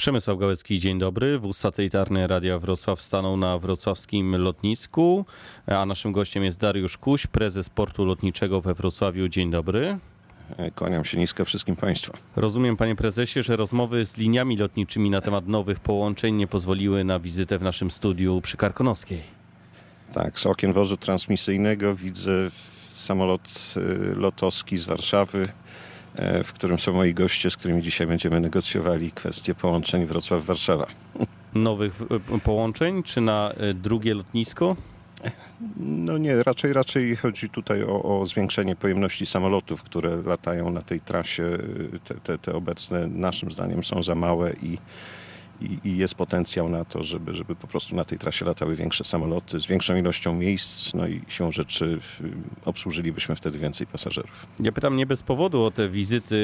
Przemysław Gałecki, dzień dobry. Wóz satelitarny Radia Wrocław stanął na wrocławskim lotnisku, a naszym gościem jest Dariusz Kuś, prezes portu lotniczego we Wrocławiu. Dzień dobry. Kłaniam się nisko wszystkim Państwu. Rozumiem, panie prezesie, że rozmowy z liniami lotniczymi na temat nowych połączeń nie pozwoliły na wizytę w naszym studiu przy Karkonoskiej. Tak, z okien wozu transmisyjnego widzę samolot y, lotowski z Warszawy, e, w którym są moi goście, z którymi dzisiaj będziemy negocjowali kwestie połączeń Wrocław-Warszawa. Nowych e, połączeń, czy na e, drugie lotnisko? No nie, raczej, raczej chodzi tutaj o, o zwiększenie pojemności samolotów, które latają na tej trasie. Te, te, te obecne naszym zdaniem są za małe i, i, i jest potencjał na to, żeby, żeby po prostu na tej trasie latały większe samoloty z większą ilością miejsc, no i siłą rzeczy obsłużylibyśmy wtedy więcej pasażerów. Ja pytam nie bez powodu o te wizyty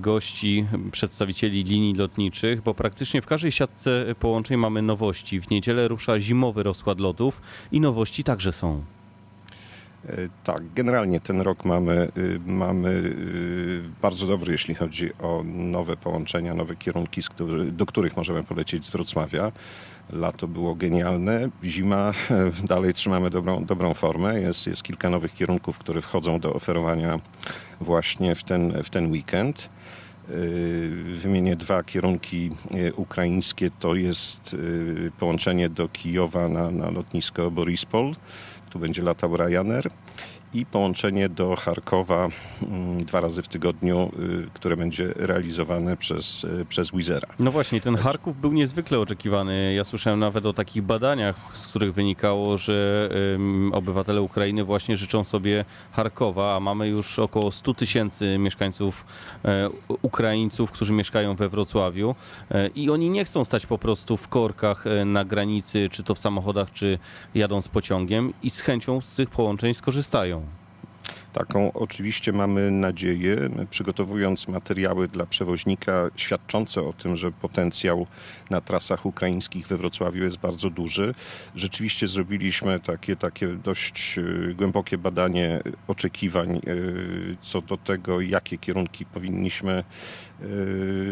gości, przedstawicieli linii lotniczych, bo praktycznie w każdej siatce połączeń mamy nowości. W niedzielę rusza zimowy rozkład lotów i nowości także są. E, Tak, generalnie ten rok mamy, y, mamy y, bardzo dobry, jeśli chodzi o nowe połączenia, nowe kierunki, do których możemy polecieć z Wrocławia. Lato było genialne, zima dalej trzymamy dobrą, dobrą formę. Jest, jest kilka nowych kierunków, które wchodzą do oferowania właśnie w ten, w ten weekend. Y, Wymienię dwa kierunki ukraińskie. To jest połączenie do Kijowa na, na lotnisko Borispol. Tu będzie latał Ryanair. I połączenie do Charkowa mm, dwa razy w tygodniu, y, które będzie realizowane przez, y, przez Wizera. No właśnie, ten Charków był niezwykle oczekiwany. Ja słyszałem nawet o takich badaniach, z których wynikało, że obywatele Ukrainy właśnie życzą sobie Charkowa, a mamy już około 100 tysięcy mieszkańców e, Ukraińców, którzy mieszkają we Wrocławiu e, i oni nie chcą stać po prostu w korkach e, na granicy, czy to w samochodach, czy jadąc pociągiem i z chęcią z tych połączeń skorzystają. Taką oczywiście mamy nadzieję, przygotowując materiały dla przewoźnika świadczące o tym, że potencjał na trasach ukraińskich we Wrocławiu jest bardzo duży. Rzeczywiście zrobiliśmy takie, takie dość e, głębokie badanie oczekiwań e, co do tego, jakie kierunki powinniśmy,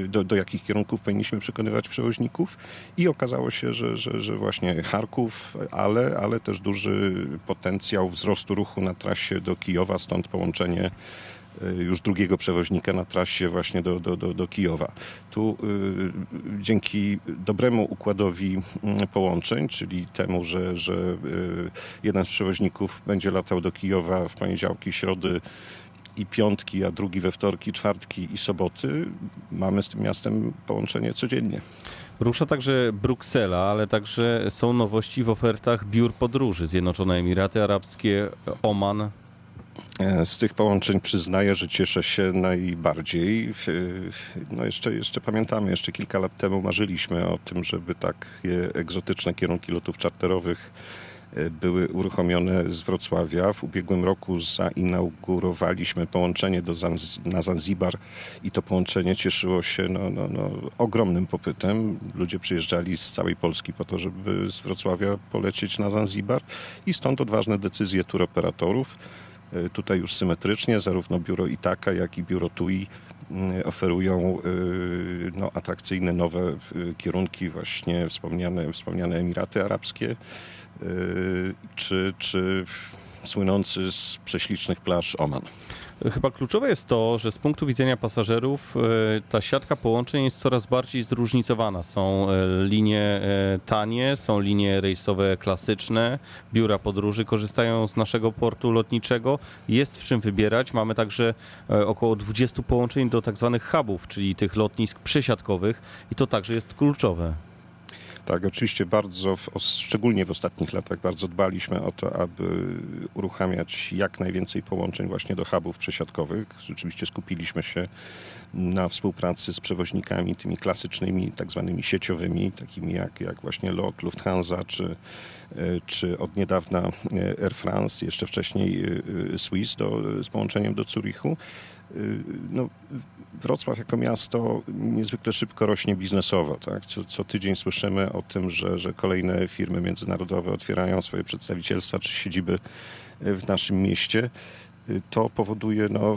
do, do jakich kierunków powinniśmy przekonywać przewoźników i okazało się, że, że, że właśnie Charków, ale, ale też duży potencjał wzrostu ruchu na trasie do Kijowa, stąd połączenie y, już drugiego przewoźnika na trasie właśnie do, do, do, do Kijowa. Tu y, dzięki dobremu układowi mm, połączeń, czyli temu, że, że y, jeden z przewoźników będzie latał do Kijowa w poniedziałki, środy i piątki, a drugi we wtorki, czwartki i soboty, mamy z tym miastem połączenie codziennie. Rusza także Bruksela, ale także są nowości w ofertach biur podróży. Zjednoczone Emiraty Arabskie, Oman. E, Z tych połączeń przyznaję, że cieszę się najbardziej. No jeszcze, jeszcze pamiętamy, jeszcze kilka lat temu marzyliśmy o tym, żeby takie egzotyczne kierunki lotów czarterowych były uruchomione z Wrocławia. W ubiegłym roku zainaugurowaliśmy połączenie do Zanz- na Zanzibar i to połączenie cieszyło się no, no, no, ogromnym popytem. Ludzie przyjeżdżali z całej Polski po to, żeby z Wrocławia polecieć na Zanzibar i stąd odważne decyzje turoperatorów. E, Tutaj już symetrycznie zarówno biuro Itaka, jak i biuro TUI oferują e, no, atrakcyjne nowe e, kierunki, właśnie wspomniane, wspomniane Emiraty Arabskie, czy, czy słynący z prześlicznych plaż Oman. Chyba kluczowe jest to, że z punktu widzenia pasażerów e, ta siatka połączeń jest coraz bardziej zróżnicowana. Są e, linie e, tanie, są linie rejsowe klasyczne, biura podróży korzystają z naszego portu lotniczego. Jest w czym wybierać. Mamy także około 20 połączeń do tak zwanych hubów, czyli tych lotnisk przesiadkowych i to także jest kluczowe. Tak, oczywiście bardzo, w, szczególnie w ostatnich latach, bardzo dbaliśmy o to, aby uruchamiać jak najwięcej połączeń właśnie do hubów przesiadkowych. Rzeczywiście skupiliśmy się na współpracy z przewoźnikami tymi klasycznymi, tak zwanymi sieciowymi, takimi jak, jak właśnie LOT, Lufthansa, czy, e, czy od niedawna e, Air France, jeszcze wcześniej e, Swiss do, z połączeniem do Zurichu. Y, no, Wrocław jako miasto niezwykle szybko rośnie biznesowo. Tak? Co, co tydzień słyszymy o tym, że, że kolejne firmy międzynarodowe otwierają swoje przedstawicielstwa czy siedziby w naszym mieście. To powoduje no,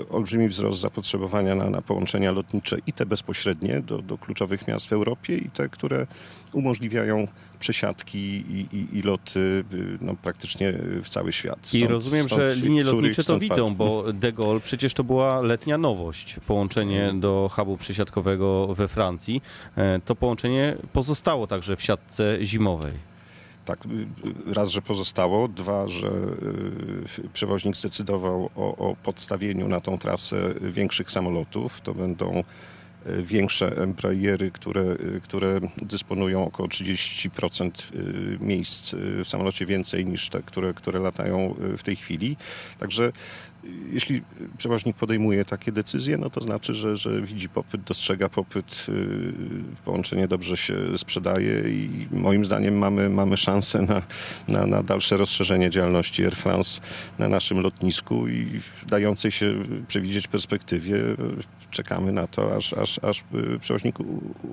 y, olbrzymi wzrost zapotrzebowania na, na połączenia lotnicze i te bezpośrednie do, do kluczowych miast w Europie i te, które umożliwiają przesiadki i, i, i loty y, no, praktycznie w cały świat. I Stąd- rozumiem, stąd że linie lotnicze to widzą, Paryż. bo De Gaulle przecież to była letnia nowość. Połączenie do hubu przesiadkowego we Francji. E, To połączenie pozostało także w siatce zimowej. Tak, y, raz, że pozostało, dwa, że y, przewoźnik zdecydował o, o podstawieniu na tą trasę większych samolotów. To będą y, większe Embraery, które, y, które dysponują około 30% y, miejsc y, w samolocie więcej niż te, które, które latają y, w tej chwili. Także y, jeśli przewoźnik podejmuje takie decyzje, no to znaczy, że, że widzi popyt, dostrzega popyt, y, połączenie dobrze się sprzedaje i moim zdaniem mamy, mamy szansę na, na, na dalsze rozszerzenie działalności Air France na naszym lotnisku i w dającej się przewidzieć perspektywie czekamy na to, aż, aż, aż y, przewoźnik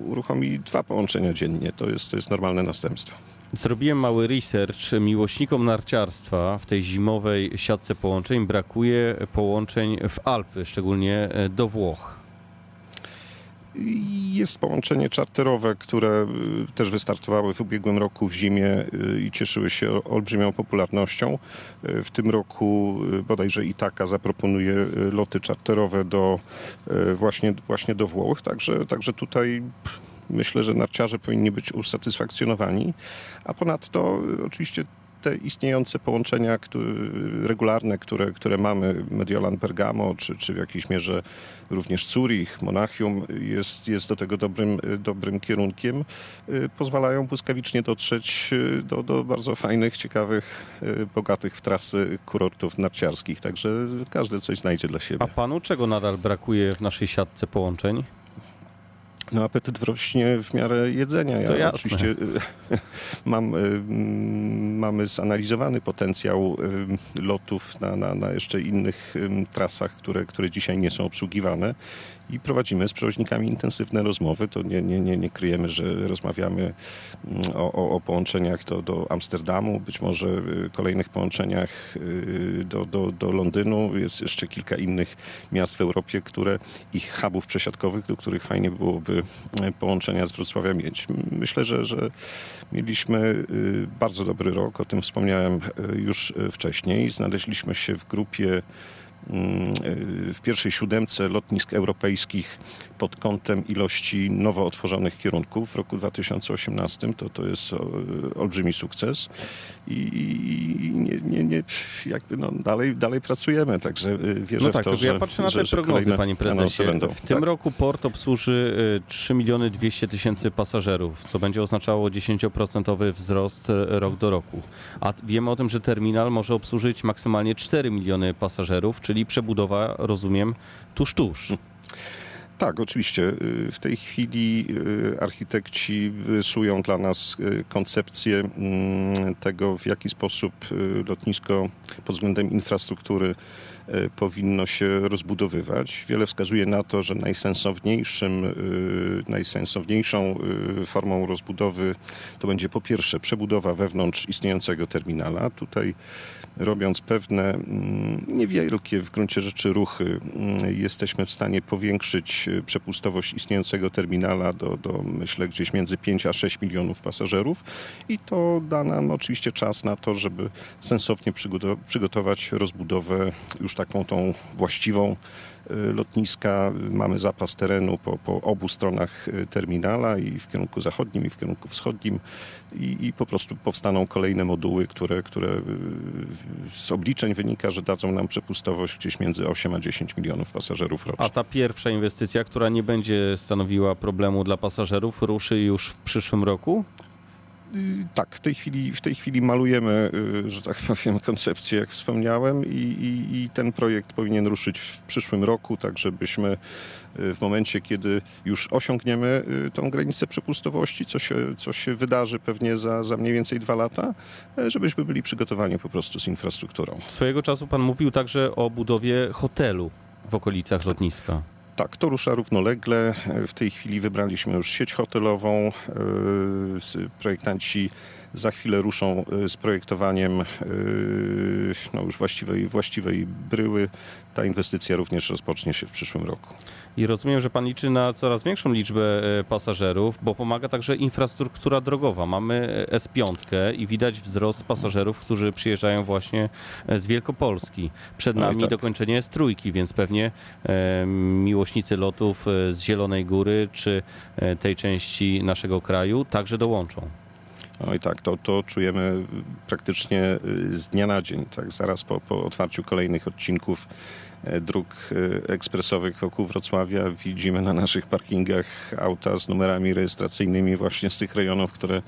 uruchomi dwa połączenia dziennie. To jest, to jest normalne następstwo. Zrobiłem mały research. Miłośnikom narciarstwa w tej zimowej siatce połączeń brakuje połączeń w Alpy, szczególnie e, do Włoch. Jest połączenie czarterowe, które y, też wystartowały w ubiegłym roku w zimie y, i cieszyły się ol- olbrzymią popularnością. Y, W tym roku bodajże Itaka zaproponuje loty czarterowe do, właśnie, właśnie do Włoch, także, także tutaj myślę, że narciarze powinni być usatysfakcjonowani. A ponadto oczywiście te istniejące połączenia regularne, które, które mamy, Mediolan Bergamo, czy, czy w jakiejś mierze również Zurich, Monachium jest, jest do tego dobrym, dobrym kierunkiem. Y, Pozwalają błyskawicznie dotrzeć y, do, do bardzo fajnych, ciekawych, y, bogatych w trasy kurortów narciarskich. Także każdy coś znajdzie dla siebie. A panu czego nadal brakuje w naszej siatce połączeń? No apetyt wrośnie w miarę jedzenia. Ja To jasne. oczywiście y, mam, y, mm, mamy zanalizowany potencjał y, lotów na, na, na jeszcze innych trasach, które, które dzisiaj nie są obsługiwane i prowadzimy z przewoźnikami intensywne rozmowy. To nie, nie, nie, nie kryjemy, że rozmawiamy mm, o, o, o połączeniach do, do Amsterdamu, być może kolejnych połączeniach do, do, do Londynu. Jest jeszcze kilka innych miast w Europie, które ich hubów przesiadkowych, do których fajnie byłoby e, połączenia z Wrocławia mieć. Myślę, że, że mieliśmy y, bardzo dobry rok, o tym wspomniałem y, już y, wcześniej. Znaleźliśmy się w grupie mm, w pierwszej siódemce lotnisk europejskich pod kątem ilości nowo otworzonych kierunków w roku 2018. To, to jest olbrzymi sukces i, jakby no, dalej, dalej pracujemy, także y, wierzę No tak, w to, że, ja patrzę na że, te że prognozy, kolejne panie prezesie. Będą. W tym Tak. roku port obsłuży y, 3 miliony 200 tysięcy pasażerów, co będzie oznaczało 10% wzrost y, rok do roku. A wiemy o tym, że terminal może obsłużyć maksymalnie 4 miliony pasażerów, czyli przebudowa, rozumiem, tuż, tuż. Tak, oczywiście. Y, W tej chwili y, architekci rysują dla nas y, koncepcję mm, tego, w jaki sposób lotnisko pod względem infrastruktury powinno się rozbudowywać. Wiele wskazuje na to, że najsensowniejszym, y, najsensowniejszą y, formą rozbudowy to będzie po pierwsze przebudowa wewnątrz istniejącego terminala. Tutaj robiąc pewne mm, niewielkie w gruncie rzeczy ruchy, mm, jesteśmy w stanie powiększyć przepustowość istniejącego terminala do, do myślę gdzieś między 5 a 6 milionów pasażerów i to da nam oczywiście czas na to, żeby sensownie przygoto- przygotować rozbudowę już taką tą właściwą y, lotniska. Mamy zapas terenu po, po obu stronach y, terminala i w kierunku zachodnim i w kierunku wschodnim i, i po prostu powstaną kolejne moduły, które, które y, z obliczeń wynika, że dadzą nam przepustowość gdzieś między 8 a 10 milionów pasażerów rocznie. A ta pierwsza inwestycja, która nie będzie stanowiła problemu dla pasażerów, ruszy już w przyszłym roku? Y, Tak, w tej chwili, w tej chwili malujemy, y, że tak powiem, koncepcję, jak wspomniałem, i, i, i ten projekt powinien ruszyć w przyszłym roku, tak żebyśmy y, w momencie, kiedy już osiągniemy tą granicę przepustowości, co się, co się wydarzy pewnie za, za mniej więcej dwa lata, żebyśmy byli przygotowani po prostu z infrastrukturą. Swojego czasu pan mówił także o budowie hotelu w okolicach lotniska. Tak, to rusza równolegle. W tej chwili wybraliśmy już sieć hotelową. S- Projektanci za chwilę ruszą e, z projektowaniem e, no już właściwej, właściwej bryły. Ta inwestycja również rozpocznie się w przyszłym roku. I rozumiem, że pan liczy na coraz większą liczbę e, pasażerów, bo pomaga także infrastruktura drogowa. Mamy e, S5 i widać wzrost pasażerów, którzy przyjeżdżają właśnie z Wielkopolski. Przed Oj, nami tak. dokończenie S3, więc pewnie e, miłośnicy lotów z Zielonej Góry czy tej części naszego kraju także dołączą. Oj tak, to, to czujemy praktycznie y, z dnia na dzień, tak, zaraz po, po otwarciu kolejnych odcinków dróg e, ekspresowych wokół Wrocławia widzimy na naszych parkingach auta z numerami rejestracyjnymi właśnie z tych rejonów, które,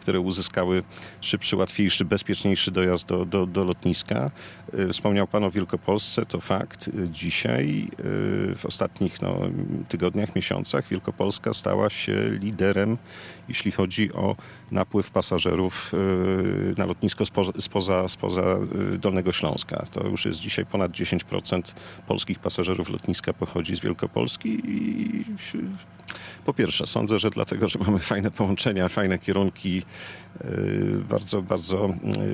które uzyskały szybszy, łatwiejszy, bezpieczniejszy dojazd do, do, do lotniska. E, Wspomniał Pan o Wielkopolsce, to fakt. E, Dzisiaj, e, w ostatnich no, tygodniach, miesiącach Wielkopolska stała się liderem, jeśli chodzi o napływ pasażerów na lotnisko spoza, spoza, spoza Dolnego Śląska. To już jest dzisiaj ponad 10% polskich pasażerów lotniska pochodzi z Wielkopolski i po pierwsze sądzę, że dlatego, że mamy fajne połączenia, fajne kierunki, y, bardzo, bardzo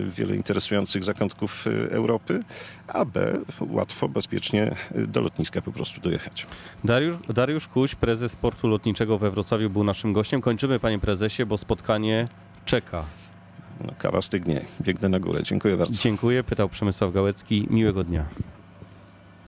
wiele interesujących zakątków y, Europy, a B łatwo, bezpiecznie y, do lotniska po prostu dojechać. Dariusz, Dariusz Kuś, prezes portu lotniczego we Wrocławiu, był naszym gościem. Kończymy, panie prezesie, bo spotkanie czeka. No, kawa stygnie, biegnę na górę. Dziękuję bardzo. Dziękuję, pytał Przemysław Gałecki. Miłego dnia.